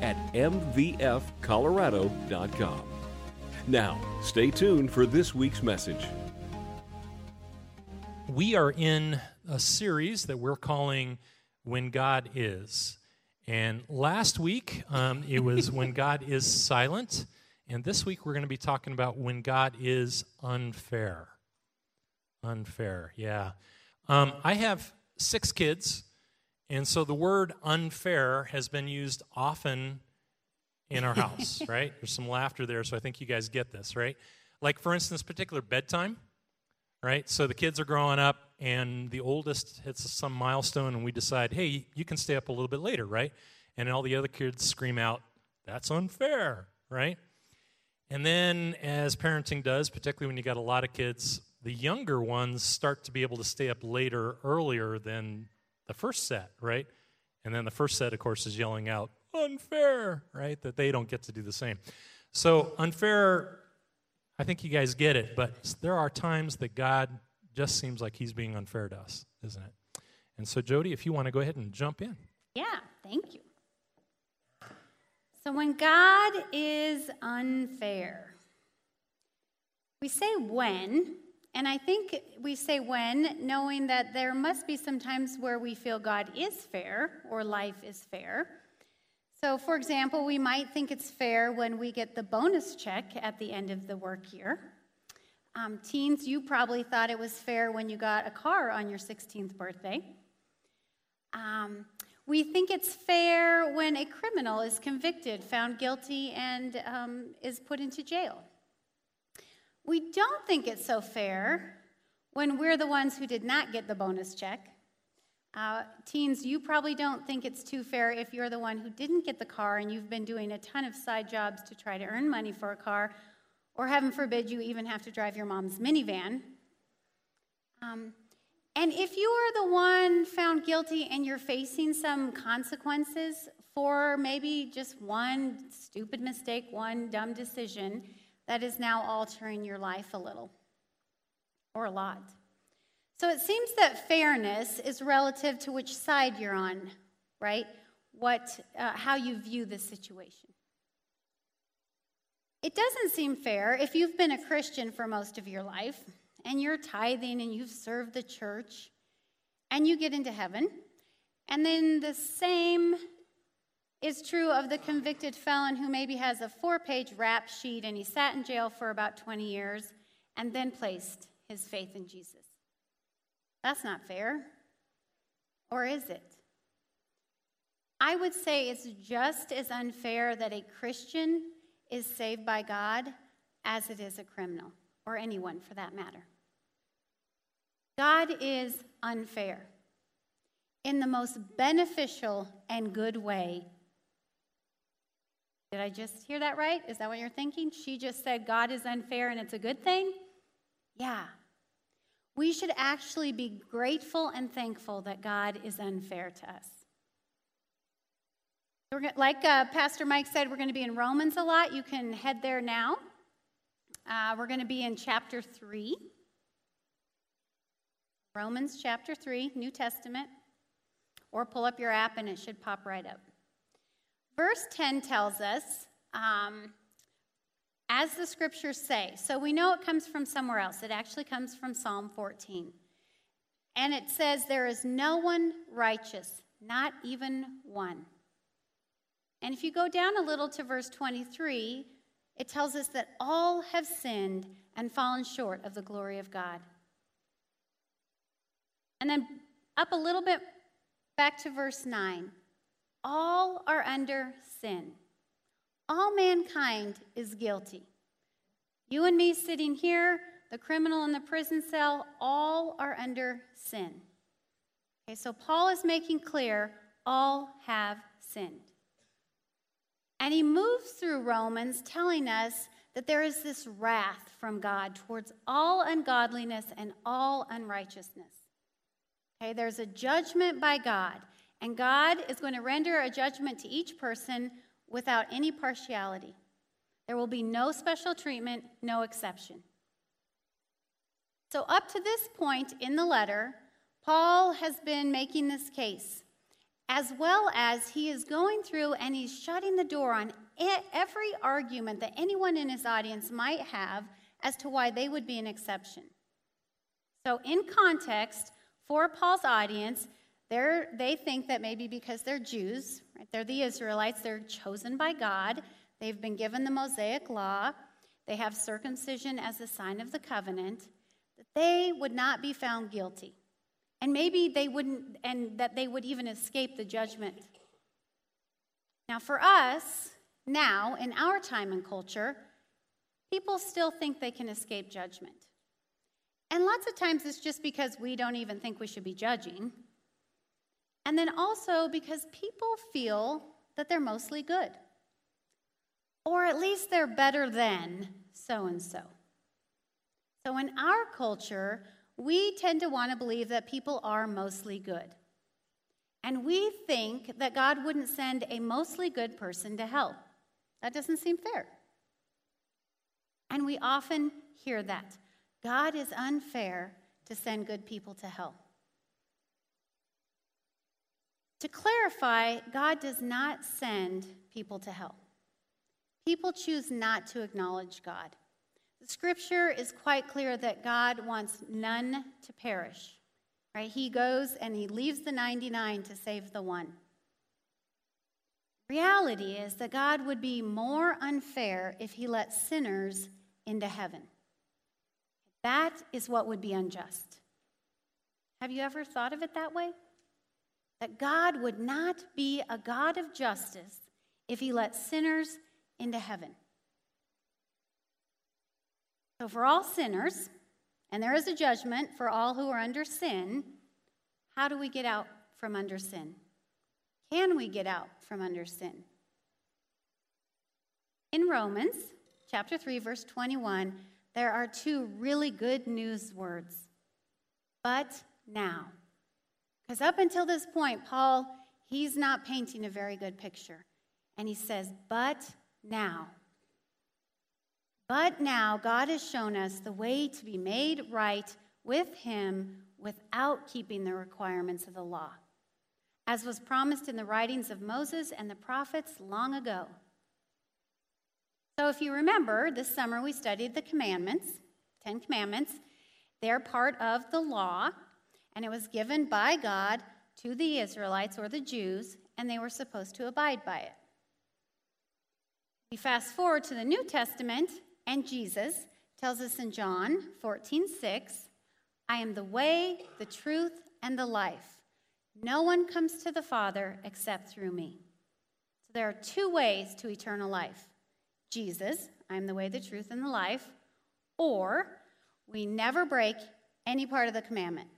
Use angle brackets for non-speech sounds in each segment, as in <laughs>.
at mvfcolorado.com. Now, stay tuned for this week's message. We are in a series that we're calling When God Is. And last week, um, it was When God Is Silent. And this week, we're going to be talking about When God Is Unfair. Unfair, yeah. Um, I have six kids. And so the word unfair has been used often in our house, <laughs> right? There's some laughter there, so I think you guys get this, right? Like, for instance, particular bedtime, right? So the kids are growing up, and the oldest hits some milestone, and we decide, hey, you can stay up a little bit later, right? And all the other kids scream out, that's unfair, right? And then, as parenting does, particularly when you got a lot of kids, the younger ones start to be able to stay up later earlier than the first set, right? And then the first set, of course, is yelling out, unfair, right? That they don't get to do the same. So, unfair, I think you guys get it, but there are times that God just seems like He's being unfair to us, isn't it? And so, Jody, if you want to go ahead and jump in. Yeah, thank you. So, when God is unfair, we say when, and I think we say when, knowing that there must be some times where we feel God is fair or life is fair. So, for example, we might think it's fair when we get the bonus check at the end of the work year. Um, teens, you probably thought it was fair when you got a car on your 16th birthday. Um, we think it's fair when a criminal is convicted, found guilty, and um, is put into jail. We don't think it's so fair when we're the ones who did not get the bonus check. Uh, teens, you probably don't think it's too fair if you're the one who didn't get the car and you've been doing a ton of side jobs to try to earn money for a car, or heaven forbid, you even have to drive your mom's minivan. Um, and if you are the one found guilty and you're facing some consequences for maybe just one stupid mistake, one dumb decision, that is now altering your life a little or a lot. So it seems that fairness is relative to which side you're on, right? What, uh, how you view the situation. It doesn't seem fair if you've been a Christian for most of your life and you're tithing and you've served the church and you get into heaven, and then the same is true of the convicted felon who maybe has a four page rap sheet and he sat in jail for about 20 years and then placed his faith in Jesus. That's not fair. Or is it? I would say it's just as unfair that a Christian is saved by God as it is a criminal, or anyone for that matter. God is unfair in the most beneficial and good way did I just hear that right? Is that what you're thinking? She just said God is unfair and it's a good thing? Yeah. We should actually be grateful and thankful that God is unfair to us. like uh, Pastor Mike said, we're going to be in Romans a lot. You can head there now. Uh, we're going to be in chapter 3. Romans chapter 3, New Testament. Or pull up your app and it should pop right up. Verse 10 tells us, um, as the scriptures say, so we know it comes from somewhere else. It actually comes from Psalm 14. And it says, There is no one righteous, not even one. And if you go down a little to verse 23, it tells us that all have sinned and fallen short of the glory of God. And then up a little bit back to verse 9. All are under sin. All mankind is guilty. You and me sitting here, the criminal in the prison cell, all are under sin. Okay, so Paul is making clear all have sinned. And he moves through Romans telling us that there is this wrath from God towards all ungodliness and all unrighteousness. Okay, there's a judgment by God, and God is going to render a judgment to each person without any partiality. There will be no special treatment, no exception. So, up to this point in the letter, Paul has been making this case, as well as he is going through and he's shutting the door on every argument that anyone in his audience might have as to why they would be an exception. So, in context, for Paul's audience, they think that maybe because they're Jews, right, they're the Israelites, they're chosen by God, they've been given the Mosaic law, they have circumcision as a sign of the covenant, that they would not be found guilty. And maybe they wouldn't, and that they would even escape the judgment. Now, for us, now, in our time and culture, people still think they can escape judgment. And lots of times it's just because we don't even think we should be judging. And then also because people feel that they're mostly good. Or at least they're better than so and so. So in our culture, we tend to want to believe that people are mostly good. And we think that God wouldn't send a mostly good person to hell. That doesn't seem fair. And we often hear that. God is unfair to send good people to hell. To clarify, God does not send people to hell. People choose not to acknowledge God. The scripture is quite clear that God wants none to perish. Right? He goes and he leaves the 99 to save the one. Reality is that God would be more unfair if he let sinners into heaven. That is what would be unjust. Have you ever thought of it that way? That God would not be a God of justice if he let sinners into heaven. So, for all sinners, and there is a judgment for all who are under sin, how do we get out from under sin? Can we get out from under sin? In Romans chapter 3 verse 21, there are two really good news words. But now. Because up until this point, Paul, he's not painting a very good picture. And he says, but now. But now God has shown us the way to be made right with him without keeping the requirements of the law as was promised in the writings of Moses and the prophets long ago. So, if you remember, this summer we studied the commandments, Ten Commandments. They're part of the law, and it was given by God to the Israelites or the Jews, and they were supposed to abide by it. We fast forward to the New Testament, and Jesus tells us in John 14 6, I am the way, the truth, and the life. No one comes to the Father except through me. So there are two ways to eternal life Jesus, I am the way, the truth, and the life, or we never break any part of the commandment,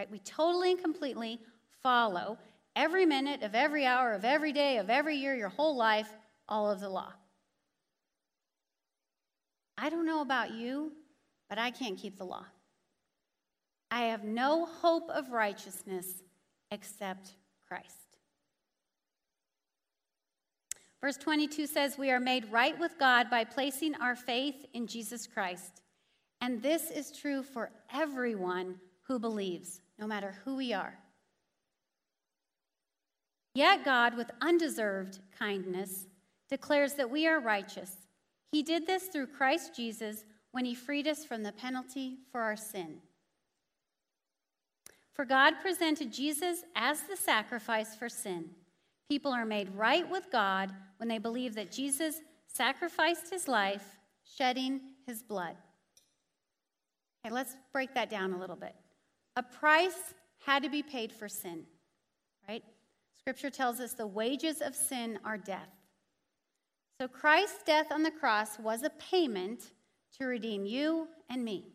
right? We totally and completely follow every minute of every hour of every day of every year, your whole life, all of the law. I don't know about you, but I can't keep the law. I have no hope of righteousness except Christ. Verse 22 says, We are made right with God by placing our faith in Jesus Christ. And this is true for everyone who believes, no matter who we are. Yet God, with undeserved kindness, declares that we are righteous. He did this through Christ Jesus when he freed us from the penalty for our sin. For God presented Jesus as the sacrifice for sin. People are made right with God when they believe that Jesus sacrificed his life, shedding his blood. Okay, let's break that down a little bit. A price had to be paid for sin, right? Scripture tells us the wages of sin are death. So Christ's death on the cross was a payment to redeem you and me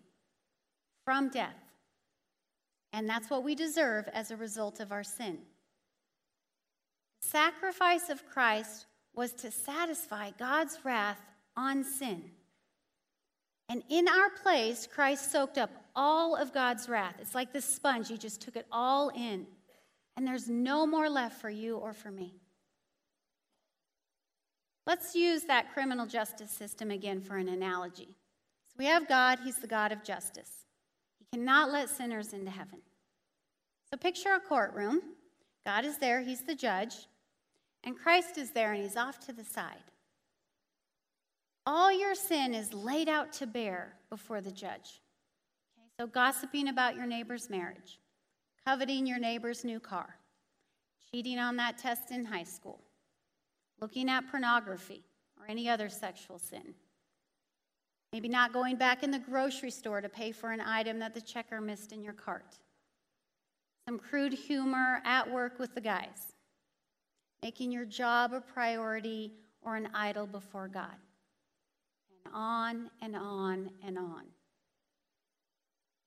from death. And that's what we deserve as a result of our sin. The sacrifice of Christ was to satisfy God's wrath on sin. And in our place, Christ soaked up all of God's wrath. It's like this sponge, he just took it all in. And there's no more left for you or for me. Let's use that criminal justice system again for an analogy. So we have God, he's the God of justice. He cannot let sinners into heaven. So picture a courtroom. God is there, he's the judge, and Christ is there and he's off to the side. All your sin is laid out to bear before the judge. Okay, so gossiping about your neighbor's marriage, coveting your neighbor's new car, cheating on that test in high school, looking at pornography or any other sexual sin. Maybe not going back in the grocery store to pay for an item that the checker missed in your cart. Some crude humor at work with the guys. Making your job a priority or an idol before God on and on and on.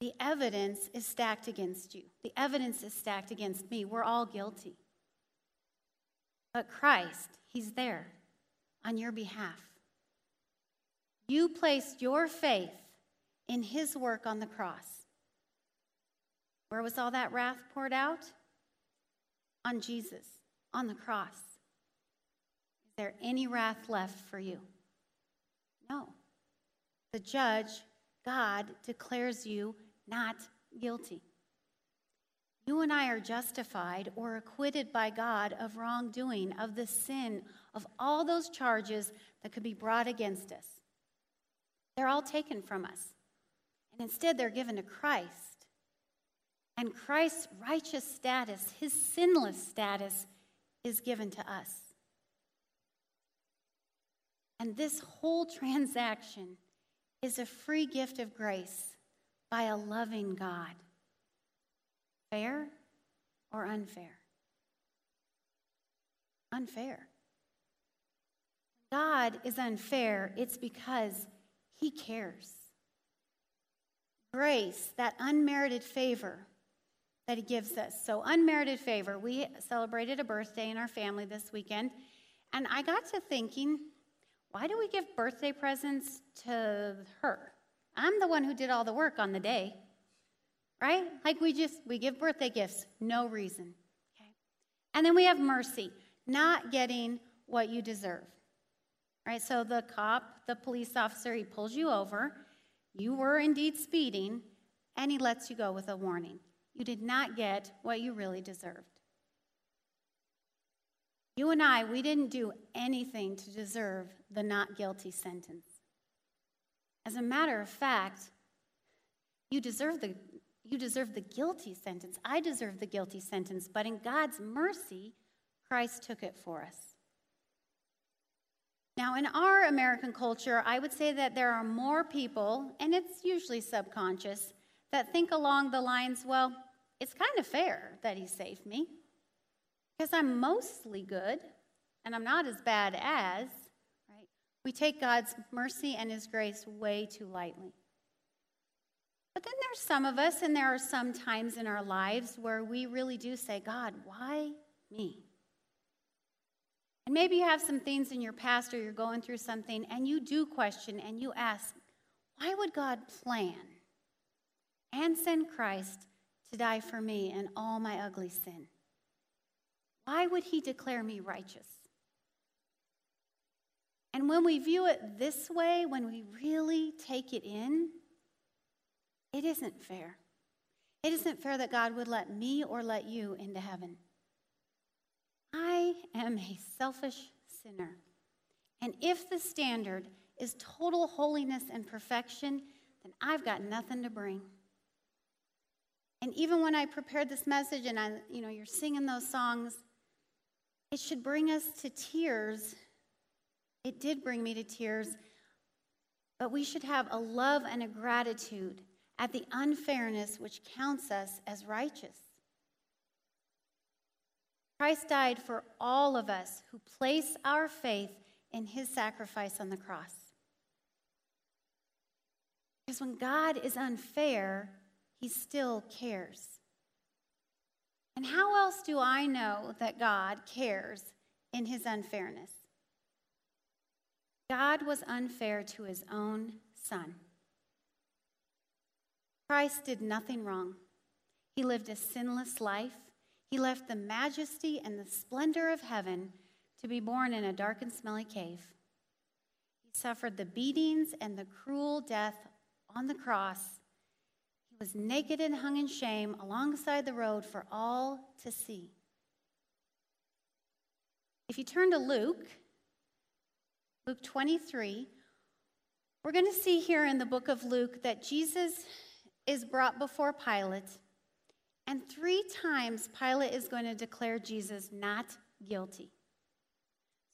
The evidence is stacked against you. The evidence is stacked against me. We're all guilty. But Christ, He's there on your behalf. You placed your faith in His work on the cross. Where was all that wrath poured out? On Jesus, on the cross. Is there any wrath left for you? No. The judge, God, declares you not guilty. You and I are justified or acquitted by God of wrongdoing, of the sin, of all those charges that could be brought against us. They're all taken from us. And instead, they're given to Christ. And Christ's righteous status, his sinless status, is given to us. And this whole transaction is a free gift of grace by a loving God. Fair or unfair? Unfair. God is unfair, it's because he cares. Grace, that unmerited favor that he gives us. So, unmerited favor. We celebrated a birthday in our family this weekend, and I got to thinking, why do we give birthday presents to her? I'm the one who did all the work on the day. Right? Like we just we give birthday gifts, no reason. Okay. And then we have mercy, not getting what you deserve. Right? So the cop, the police officer, he pulls you over. You were indeed speeding, and he lets you go with a warning. You did not get what you really deserved. You and I, we didn't do anything to deserve the not guilty sentence. As a matter of fact, you deserve the, you deserve the guilty sentence. I deserve the guilty sentence, but in God's mercy, Christ took it for us. Now, in our American culture, I would say that there are more people, and it's usually subconscious, that think along the lines, well, it's kind of fair that he saved me. Because I'm mostly good and I'm not as bad as, right? We take God's mercy and His grace way too lightly. But then there's some of us, and there are some times in our lives where we really do say, God, why me? And maybe you have some things in your past or you're going through something, and you do question and you ask, why would God plan and send Christ to die for me and all my ugly sin? Why would he declare me righteous? And when we view it this way, when we really take it in, it isn't fair. It isn't fair that God would let me or let you into heaven. I am a selfish sinner. And if the standard is total holiness and perfection, then I've got nothing to bring. And even when I prepared this message and I, you know, you're singing those songs, it should bring us to tears. It did bring me to tears, but we should have a love and a gratitude at the unfairness which counts us as righteous. Christ died for all of us who place our faith in his sacrifice on the cross. Because when God is unfair, he still cares. And how else do I know that God cares in his unfairness? God was unfair to his own son. Christ did nothing wrong. He lived a sinless life. He left the majesty and the splendor of heaven to be born in a dark and smelly cave. He suffered the beatings and the cruel death on the cross. Was naked and hung in shame alongside the road for all to see. If you turn to Luke, Luke 23, we're going to see here in the book of Luke that Jesus is brought before Pilate, and three times Pilate is going to declare Jesus not guilty.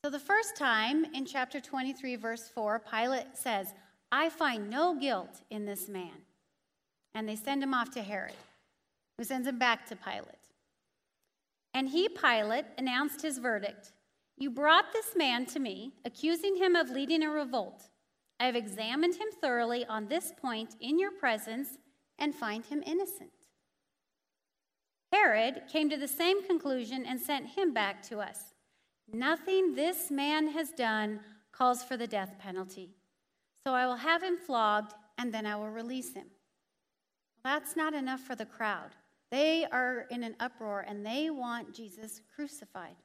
So the first time in chapter 23, verse 4, Pilate says, I find no guilt in this man. And they send him off to Herod, who sends him back to Pilate. And he, Pilate, announced his verdict You brought this man to me, accusing him of leading a revolt. I have examined him thoroughly on this point in your presence and find him innocent. Herod came to the same conclusion and sent him back to us. Nothing this man has done calls for the death penalty. So I will have him flogged, and then I will release him. That's not enough for the crowd. They are in an uproar and they want Jesus crucified.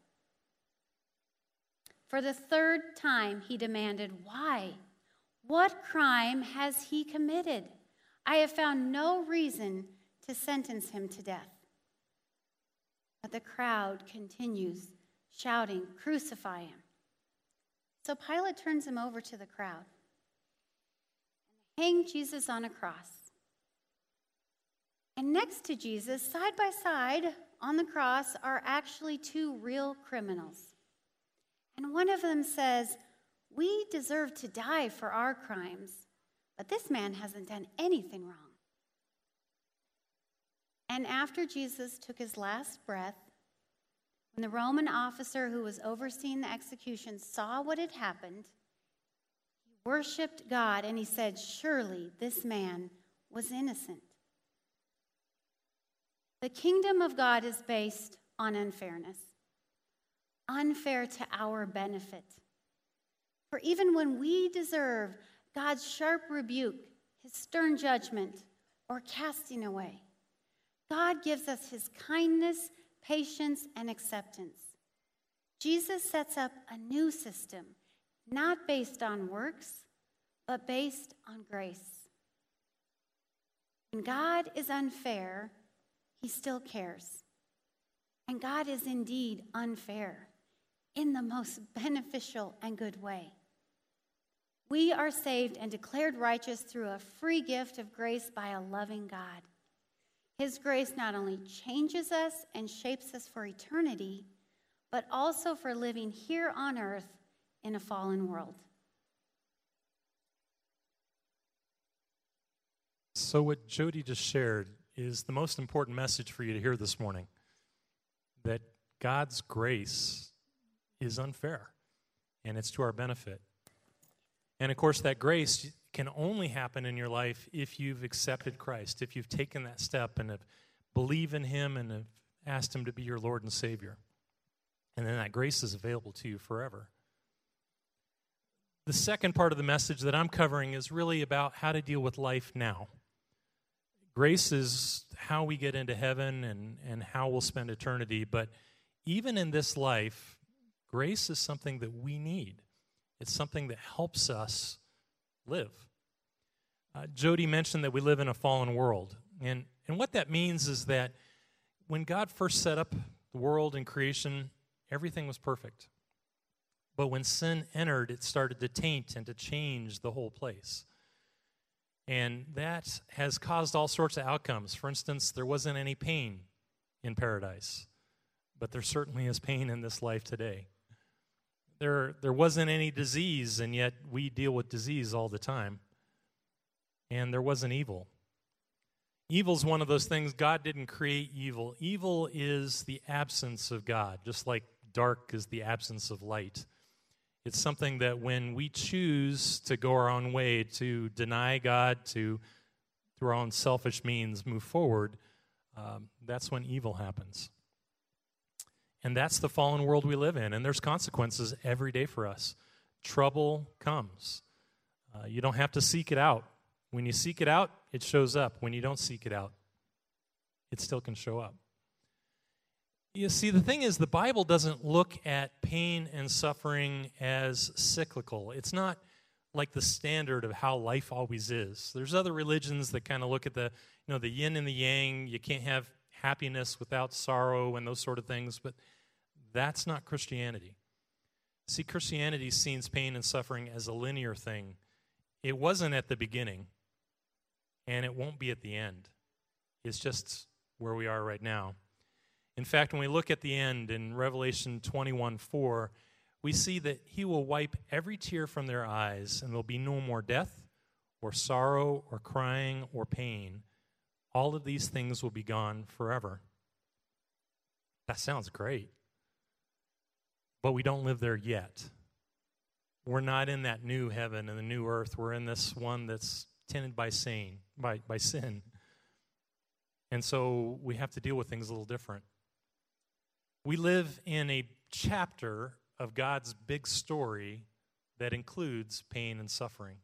For the third time, he demanded, Why? What crime has he committed? I have found no reason to sentence him to death. But the crowd continues shouting, Crucify him. So Pilate turns him over to the crowd and hang Jesus on a cross. And next to Jesus, side by side on the cross, are actually two real criminals. And one of them says, We deserve to die for our crimes, but this man hasn't done anything wrong. And after Jesus took his last breath, when the Roman officer who was overseeing the execution saw what had happened, he worshiped God and he said, Surely this man was innocent. The kingdom of God is based on unfairness, unfair to our benefit. For even when we deserve God's sharp rebuke, his stern judgment, or casting away, God gives us his kindness patience, and acceptance. Jesus sets up a new system, not based on works, but based on grace. When God is unfair, he still cares. And God is indeed unfair in the most beneficial and good way. We are saved and declared righteous through a free gift of grace by a loving God. His grace not only changes us and shapes us for eternity, but also for living here on earth in a fallen world. So, what Jody just shared is the most important message for you to hear this morning that God's grace is unfair and it's to our benefit. And of course, that grace can only happen in your life if you've accepted Christ, if you've taken that step and have believed in Him and have asked Him to be your Lord and Savior. And then that grace is available to you forever. The second part of the message that I'm covering is really about how to deal with life now. Grace is how we get into heaven and, and how we'll spend eternity, but even in this life, grace is something that we need. It's something that helps us live. Uh, Jody mentioned that we live in a fallen world. And, and what that means is that when God first set up the world and creation, everything was perfect. But when sin entered, it started to taint and to change the whole place. And that has caused all sorts of outcomes. For instance, there wasn't any pain in paradise, but there certainly is pain in this life today. There, there wasn't any disease, and yet we deal with disease all the time. And there wasn't evil. Evil is one of those things, God didn't create evil. Evil is the absence of God, just like dark is the absence of light. It's something that when we choose to go our own way, to deny God, to, through our own selfish means, move forward, um, that's when evil happens. And that's the fallen world we live in. And there's consequences every day for us. trouble comes. Uh, you don't have to seek it out. When you seek it out, it shows up. When you don't seek it out, it still can show up. You see, the thing is, the Bible doesn't look at pain and suffering as cyclical. It's not like the standard of how life always is. There's other religions that kind of look at the, you know, the yin and the yang. You can't have happiness without sorrow and those sort of things, but that's not Christianity. See, Christianity sees pain and suffering as a linear thing. It wasn't at the beginning, and it won't be at the end. It's just where we are right now. In fact, when we look at the end in Revelation 21 4, we see that he will wipe every tear from their eyes, and there'll be no more death, or sorrow, or crying, or pain. All of these things will be gone forever. That sounds great. But we don't live there yet. We're not in that new heaven and the new earth. We're in this one that's tended by sin, by, by sin. And so we have to deal with things a little different. We live in a chapter of God's big story that includes pain and suffering,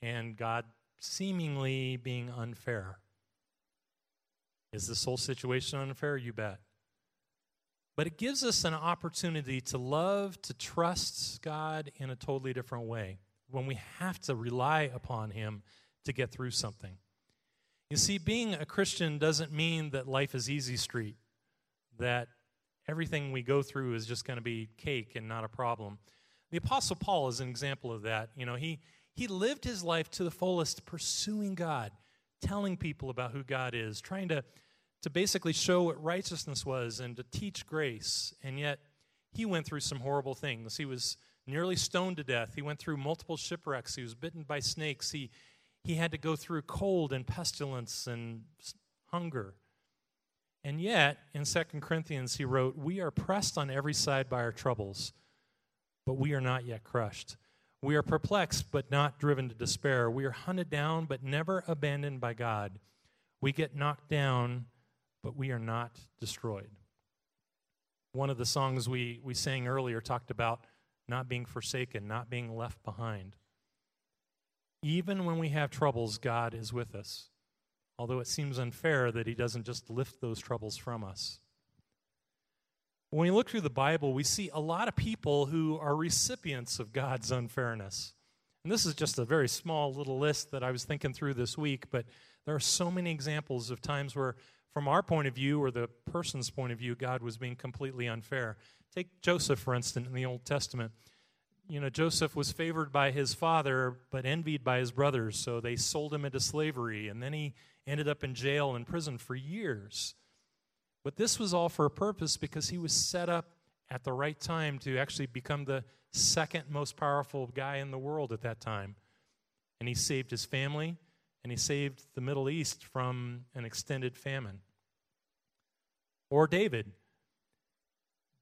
and God seemingly being unfair. Is this whole situation unfair? You bet. But it gives us an opportunity to love, to trust God in a totally different way when we have to rely upon Him to get through something. You see, being a Christian doesn't mean that life is easy street, that everything we go through is just going to be cake and not a problem. The Apostle Paul is an example of that. You know, he, he lived his life to the fullest, pursuing God, telling people about who God is, trying to, to basically show what righteousness was and to teach grace. And yet, he went through some horrible things. He was nearly stoned to death. He went through multiple shipwrecks. He was bitten by snakes. He, he had to go through cold and pestilence and hunger. And yet, in 2 Corinthians, he wrote, We are pressed on every side by our troubles, but we are not yet crushed. We are perplexed, but not driven to despair. We are hunted down, but never abandoned by God. We get knocked down, but we are not destroyed. One of the songs we, we sang earlier talked about not being forsaken, not being left behind. Even when we have troubles, God is with us although it seems unfair that he doesn't just lift those troubles from us. When we look through the Bible, we see a lot of people who are recipients of God's unfairness. And this is just a very small little list that I was thinking through this week, but there are so many examples of times where, from our point of view or the person's point of view, God was being completely unfair. Take Joseph, for instance, in the Old Testament you know, Joseph was favored by his father, but envied by his brothers, so they sold him into slavery, and then he ended up in jail and prison for years. But this was all for a purpose because he was set up at the right time to actually become the second most powerful guy in the world at that time. And he saved his family, and he saved the Middle East from an extended famine. Or David.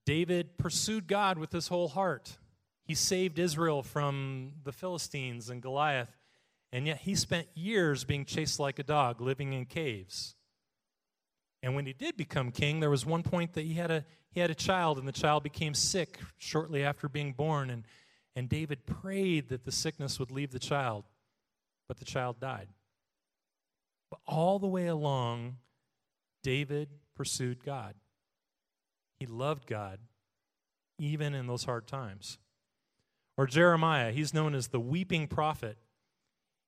David pursued God with his whole heart. He saved Israel from the Philistines and Goliath, and yet he spent years being chased like a dog, living in caves. And when he did become king, there was one point that he had a, he had a child, and the child became sick shortly after being born. And, and David prayed that the sickness would leave the child, but the child died. But all the way along, David pursued God. He loved God, even in those hard times. Or Jeremiah, he's known as the weeping prophet.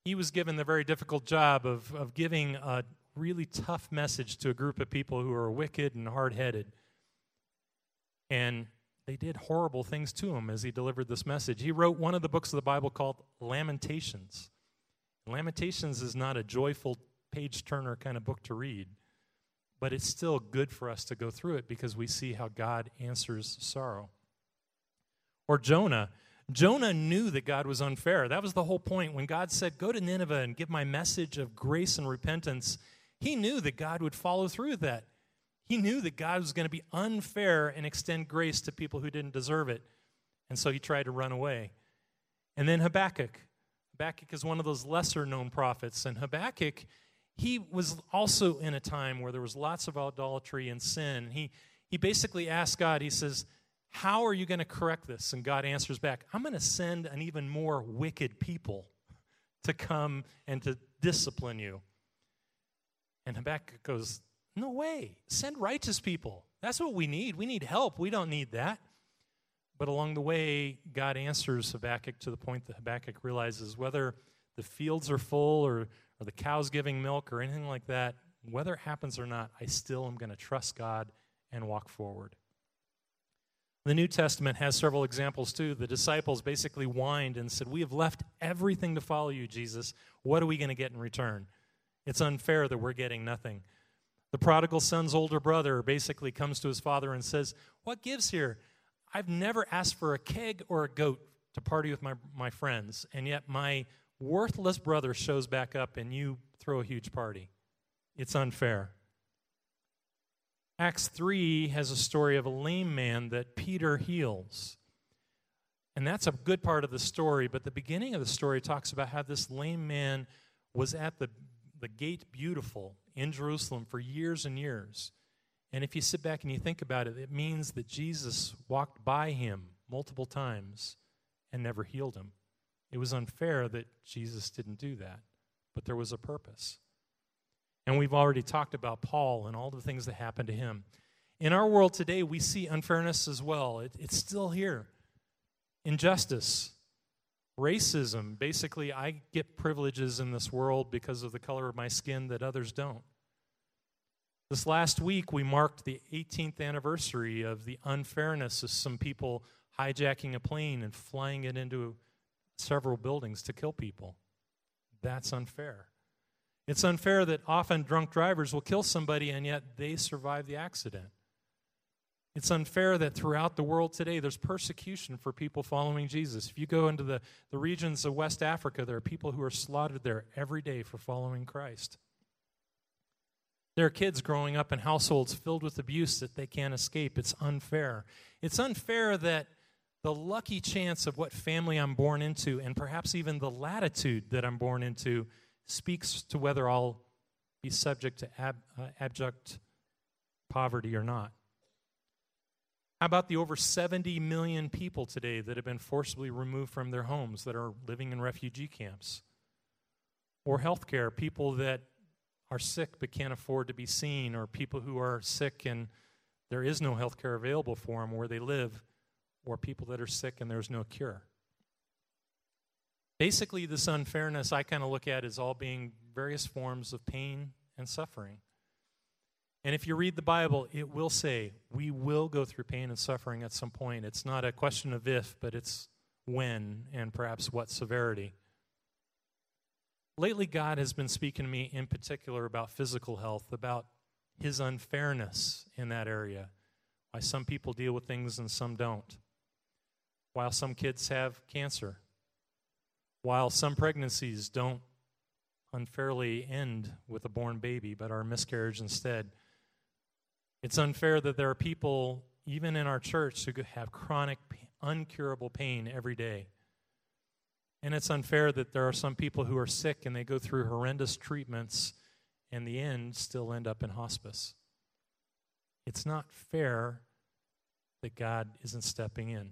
He was given the very difficult job of, of giving a really tough message to a group of people who are wicked and hard headed. And they did horrible things to him as he delivered this message. He wrote one of the books of the Bible called Lamentations. Lamentations is not a joyful page turner kind of book to read, but it's still good for us to go through it because we see how God answers sorrow. Or Jonah, Jonah knew that God was unfair. That was the whole point. When God said, Go to Nineveh and give my message of grace and repentance, he knew that God would follow through with that. He knew that God was going to be unfair and extend grace to people who didn't deserve it. And so he tried to run away. And then Habakkuk. Habakkuk is one of those lesser known prophets. And Habakkuk, he was also in a time where there was lots of idolatry and sin. He, he basically asked God, he says, How are you going to correct this? And God answers back, I'm going to send an even more wicked people to come and to discipline you. And Habakkuk goes, No way. Send righteous people. That's what we need. We need help. We don't need that. But along the way, God answers Habakkuk to the point that Habakkuk realizes whether the fields are full or, or the cow's giving milk or anything like that, whether it happens or not, I still am going to trust God and walk forward. The New Testament has several examples too. The disciples basically whined and said, We have left everything to follow you, Jesus. What are we going to get in return? It's unfair that we're getting nothing. The prodigal son's older brother basically comes to his father and says, What gives here? I've never asked for a keg or a goat to party with my, my friends, and yet my worthless brother shows back up and you throw a huge party. It's unfair. Acts 3 has a story of a lame man that Peter heals. And that's a good part of the story, but the beginning of the story talks about how this lame man was at the, the gate beautiful in Jerusalem for years and years. And if you sit back and you think about it, it means that Jesus walked by him multiple times and never healed him. It was unfair that Jesus didn't do that, but there was a purpose. And we've already talked about Paul and all the things that happened to him. In our world today, we see unfairness as well. It, it's still here. Injustice, racism. Basically, I get privileges in this world because of the color of my skin that others don't. This last week, we marked the 18th anniversary of the unfairness of some people hijacking a plane and flying it into several buildings to kill people. That's unfair. It's unfair that often drunk drivers will kill somebody and yet they survive the accident. It's unfair that throughout the world today there's persecution for people following Jesus. If you go into the, the regions of West Africa, there are people who are slaughtered there every day for following Christ. There are kids growing up in households filled with abuse that they can't escape. It's unfair. It's unfair that the lucky chance of what family I'm born into, and perhaps even the latitude that I'm born into, speaks to whether I'll be subject to ab, uh, abject poverty or not. How about the over 70 million people today that have been forcibly removed from their homes that are living in refugee camps? Or healthcare, people that are sick but can't afford to be seen, or people who are sick and there is no health care available for them where they live, or people that are sick and there's no cure. Basically, this unfairness I kind of look at as all being various forms of pain and suffering. And if you read the Bible, it will say we will go through pain and suffering at some point. It's not a question of if, but it's when and perhaps what severity. Lately, God has been speaking to me in particular about physical health, about his unfairness in that area. Why some people deal with things and some don't. While some kids have cancer while some pregnancies don't unfairly end with a born baby, but are miscarriage instead, it's unfair that there are people, even in our church, who have chronic, uncurable pain every day. And it's unfair that there are some people who are sick and they go through horrendous treatments and the end still end up in hospice. It's not fair that God isn't stepping in.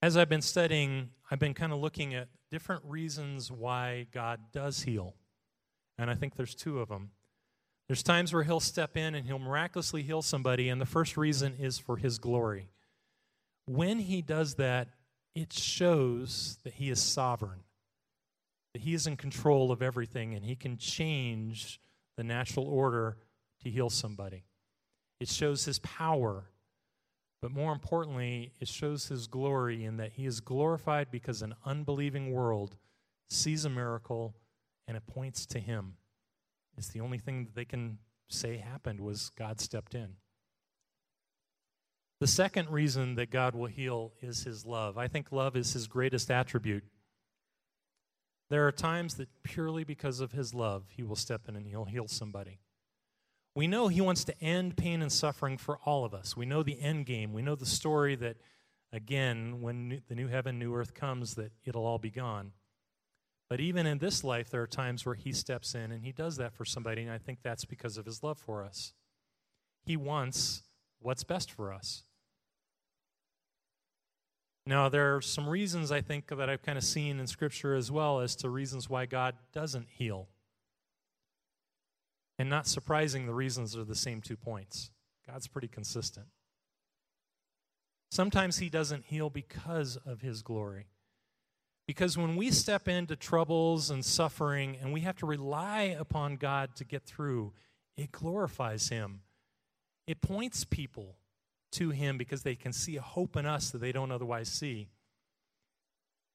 As I've been studying, I've been kind of looking at different reasons why God does heal. And I think there's two of them. There's times where he'll step in and he'll miraculously heal somebody, and the first reason is for his glory. When he does that, it shows that he is sovereign, that he is in control of everything, and he can change the natural order to heal somebody. It shows his power but more importantly, it shows his glory in that he is glorified because an unbelieving world sees a miracle and it points to him. It's the only thing that they can say happened was God stepped in. The second reason that God will heal is his love. I think love is his greatest attribute. There are times that purely because of his love, he will step in and he'll heal somebody. We know he wants to end pain and suffering for all of us. We know the end game. We know the story that, again, when the new heaven, new earth comes, that it'll all be gone. But even in this life, there are times where he steps in and he does that for somebody, and I think that's because of his love for us. He wants what's best for us. Now, there are some reasons I think that I've kind of seen in Scripture as well as to reasons why God doesn't heal. And not surprising, the reasons are the same two points. God's pretty consistent. Sometimes He doesn't heal because of His glory. Because when we step into troubles and suffering and we have to rely upon God to get through, it glorifies Him. It points people to Him because they can see a hope in us that they don't otherwise see.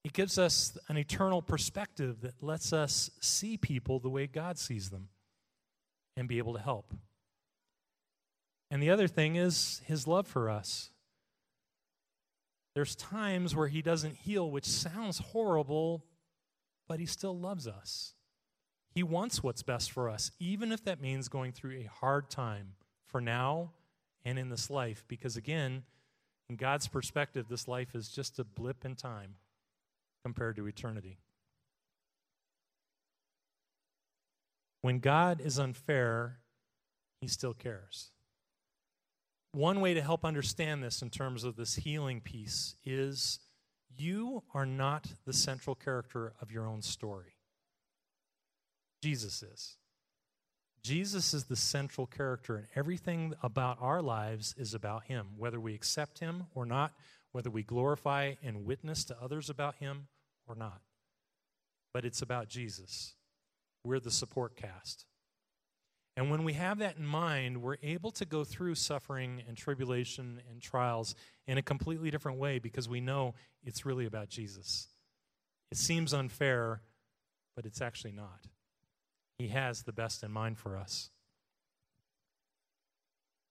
It gives us an eternal perspective that lets us see people the way God sees them and be able to help. And the other thing is His love for us. There's times where He doesn't heal, which sounds horrible, but He still loves us. He wants what's best for us, even if that means going through a hard time for now and in this life. Because again, in God's perspective, this life is just a blip in time compared to eternity. When God is unfair, He still cares. One way to help understand this in terms of this healing piece is you are not the central character of your own story. Jesus is. Jesus is the central character, and everything about our lives is about Him, whether we accept Him or not, whether we glorify and witness to others about Him or not. But it's about Jesus. We're the support cast. And when we have that in mind, we're able to go through suffering and tribulation and trials in a completely different way because we know it's really about Jesus. It seems unfair, but it's actually not. He has the best in mind for us.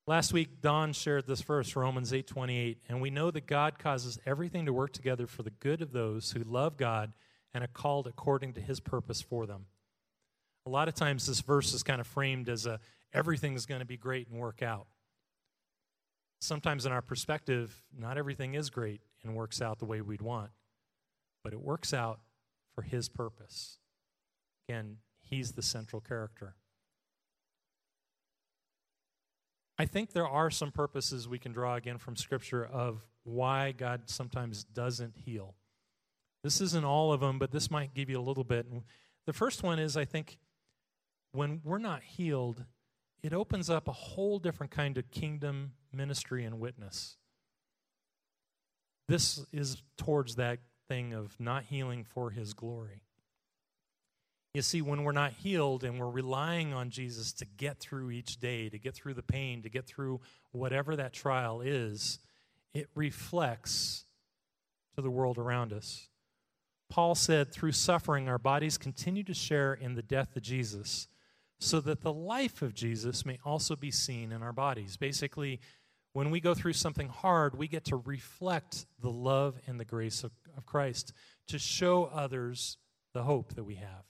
Last week Don shared this verse Romans 8:28 and we know that God causes everything to work together for the good of those who love God and are called according to his purpose for them. A lot of times this verse is kind of framed as a everything's going to be great and work out. Sometimes in our perspective, not everything is great and works out the way we'd want, but it works out for his purpose. Again, he's the central character. I think there are some purposes we can draw again from Scripture of why God sometimes doesn't heal. This isn't all of them, but this might give you a little bit. The first one is I think when we're not healed, it opens up a whole different kind of kingdom ministry and witness. This is towards that thing of not healing for his glory. You see, when we're not healed and we're relying on Jesus to get through each day, to get through the pain, to get through whatever that trial is, it reflects to the world around us. Paul said, through suffering, our bodies continue to share in the death of Jesus so that the life of Jesus may also be seen in our bodies. Basically, when we go through something hard, we get to reflect the love and the grace of, of Christ to show others the hope that we have.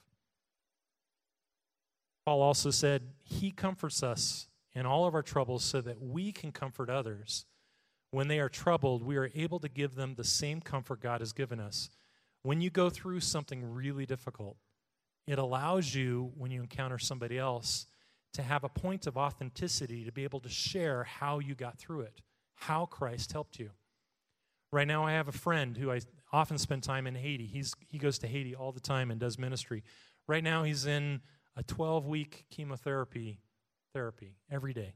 Paul also said, He comforts us in all of our troubles so that we can comfort others. When they are troubled, we are able to give them the same comfort God has given us. When you go through something really difficult, it allows you, when you encounter somebody else, to have a point of authenticity to be able to share how you got through it, how Christ helped you. Right now, I have a friend who I often spend time in Haiti. He's, he goes to Haiti all the time and does ministry. Right now, he's in a 12 week chemotherapy therapy every day.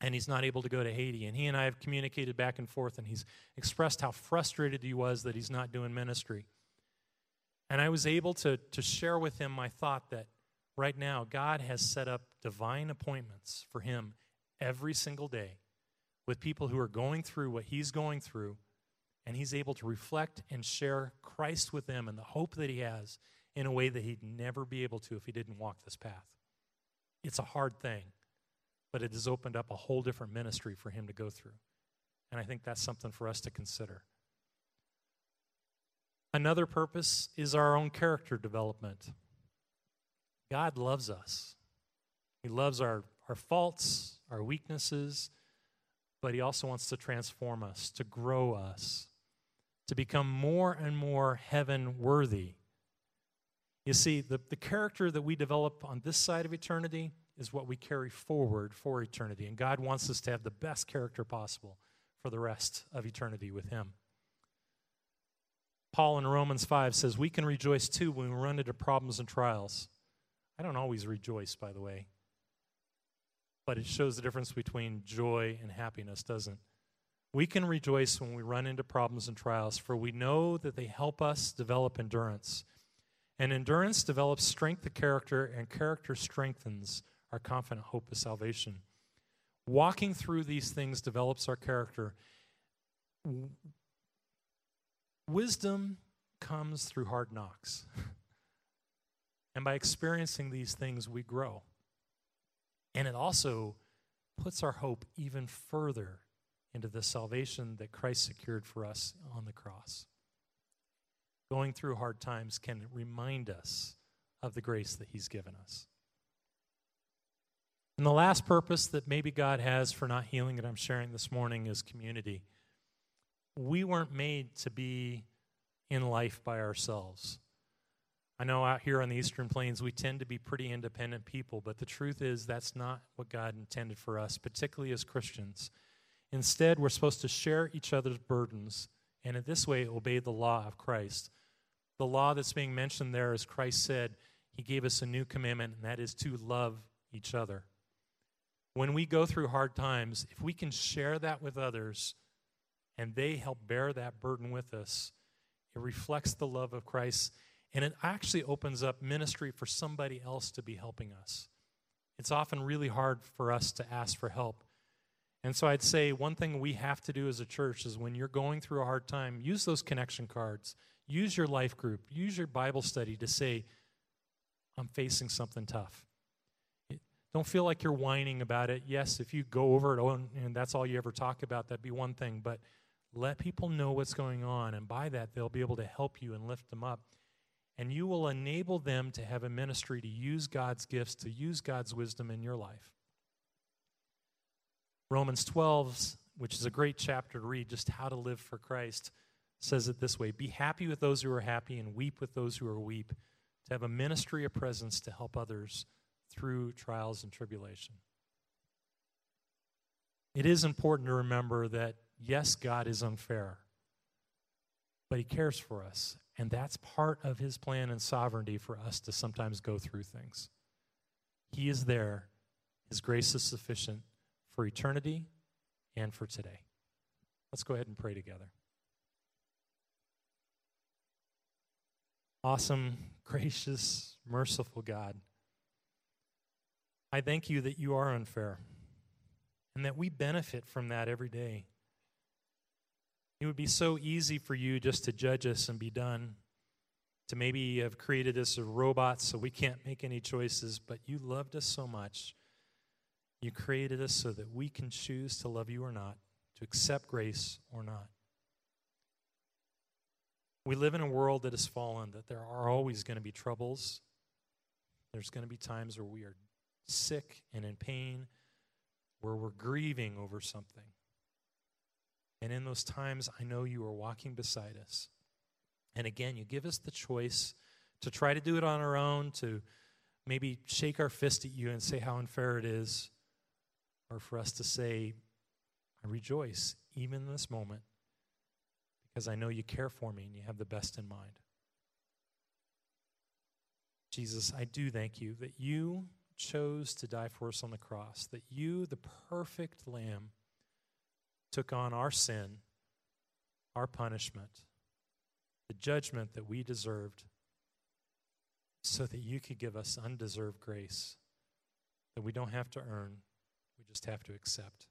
And he's not able to go to Haiti. And he and I have communicated back and forth, and he's expressed how frustrated he was that he's not doing ministry. And I was able to, to share with him my thought that right now God has set up divine appointments for him every single day with people who are going through what he's going through, and he's able to reflect and share Christ with them and the hope that he has in a way that he'd never be able to if he didn't walk this path. It's a hard thing, but it has opened up a whole different ministry for him to go through. And I think that's something for us to consider. Another purpose is our own character development. God loves us. He loves our, our faults, our weaknesses, but He also wants to transform us, to grow us, to become more and more heaven worthy. You see, the, the character that we develop on this side of eternity is what we carry forward for eternity. And God wants us to have the best character possible for the rest of eternity with Him. Paul in Romans 5 says, We can rejoice too when we run into problems and trials. I don't always rejoice, by the way, but it shows the difference between joy and happiness, doesn't it? we can rejoice when we run into problems and trials, for we know that they help us develop endurance. And endurance develops strength of character, and character strengthens our confident hope of salvation. Walking through these things develops our character. Wisdom comes through hard knocks. <laughs> and by experiencing these things, we grow. And it also puts our hope even further into the salvation that Christ secured for us on the cross. Going through hard times can remind us of the grace that He's given us. And the last purpose that maybe God has for not healing that I'm sharing this morning is community. We weren't made to be in life by ourselves. I know out here on the Eastern Plains, we tend to be pretty independent people, but the truth is that's not what God intended for us, particularly as Christians. Instead, we're supposed to share each other's burdens and in this way obey the law of Christ. The law that's being mentioned there, as Christ said, He gave us a new commandment, and that is to love each other. When we go through hard times, if we can share that with others and they help bear that burden with us, it reflects the love of Christ and it actually opens up ministry for somebody else to be helping us. It's often really hard for us to ask for help. And so I'd say one thing we have to do as a church is when you're going through a hard time, use those connection cards, use your life group, use your Bible study to say, I'm facing something tough. Don't feel like you're whining about it. Yes, if you go over it oh, and that's all you ever talk about, that'd be one thing. But let people know what's going on, and by that, they'll be able to help you and lift them up. And you will enable them to have a ministry to use God's gifts, to use God's wisdom in your life. Romans 12, which is a great chapter to read, just how to live for Christ, says it this way Be happy with those who are happy and weep with those who are weep, to have a ministry of presence to help others through trials and tribulation. It is important to remember that, yes, God is unfair, but He cares for us. And that's part of His plan and sovereignty for us to sometimes go through things. He is there, His grace is sufficient for eternity and for today. Let's go ahead and pray together. Awesome, <laughs> gracious, merciful God. I thank you that you are unfair and that we benefit from that every day. It would be so easy for you just to judge us and be done, to maybe have created us as robots so we can't make any choices, but you loved us so much you created us so that we can choose to love you or not, to accept grace or not. We live in a world that has fallen, that there are always going to be troubles. There's going to be times where we are sick and in pain, where we're grieving over something. And in those times, I know you are walking beside us. And again, you give us the choice to try to do it on our own, to maybe shake our fist at you and say how unfair it is, or for us to say, I rejoice even in this moment because I know you care for me and you have the best in mind. Jesus, I do thank you that you chose to die for us on the cross, that you, the perfect Lamb, took on our sin, our punishment, the judgment that we deserved, so that you could give us undeserved grace that we don't have to earn, we just have to accept.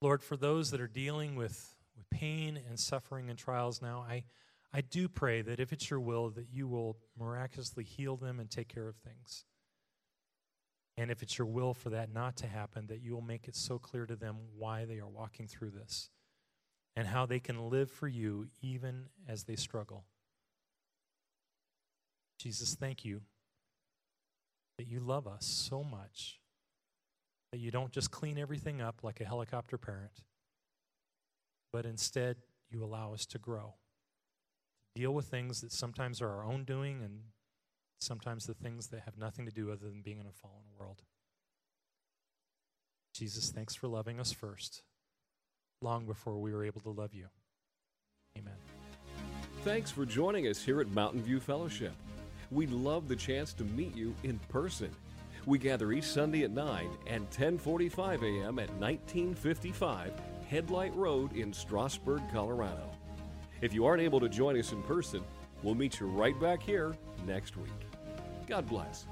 Lord, for those that are dealing with, with pain and suffering and trials now, I, I do pray that if it's your will, that you will miraculously heal them and take care of things. And if it's your will for that not to happen, that you will make it so clear to them why they are walking through this and how they can live for you even as they struggle. Jesus, thank you that you love us so much that you don't just clean everything up like a helicopter parent, but instead you allow us to grow, deal with things that sometimes are our own doing and sometimes the things that have nothing to do other than being in a fallen world. Jesus, thanks for loving us first, long before we were able to love you. Amen. Thanks for joining us here at Mountain View Fellowship. We'd love the chance to meet you in person. We gather each Sunday at 9 and 10:45 a.m. at 1955 Headlight Road in Strasburg, Colorado. If you aren't able to join us in person, we'll meet you right back here next week. God bless.